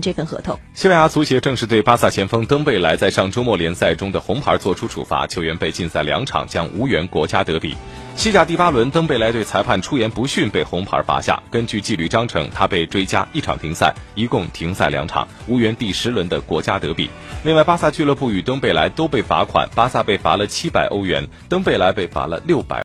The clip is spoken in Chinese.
这份合同。西班牙足协正式对巴萨前锋登贝莱在上周末联赛中的红牌做出处罚球员被禁赛两场将无缘国家德比。西甲第八轮登贝莱对裁判出言不逊被红牌罚下根据纪律章程他被追加一场停赛一共停赛两场无缘第十轮的国家德比。另外巴萨俱乐部与登贝莱都被罚款巴萨被罚了七百欧元登贝莱被罚了六百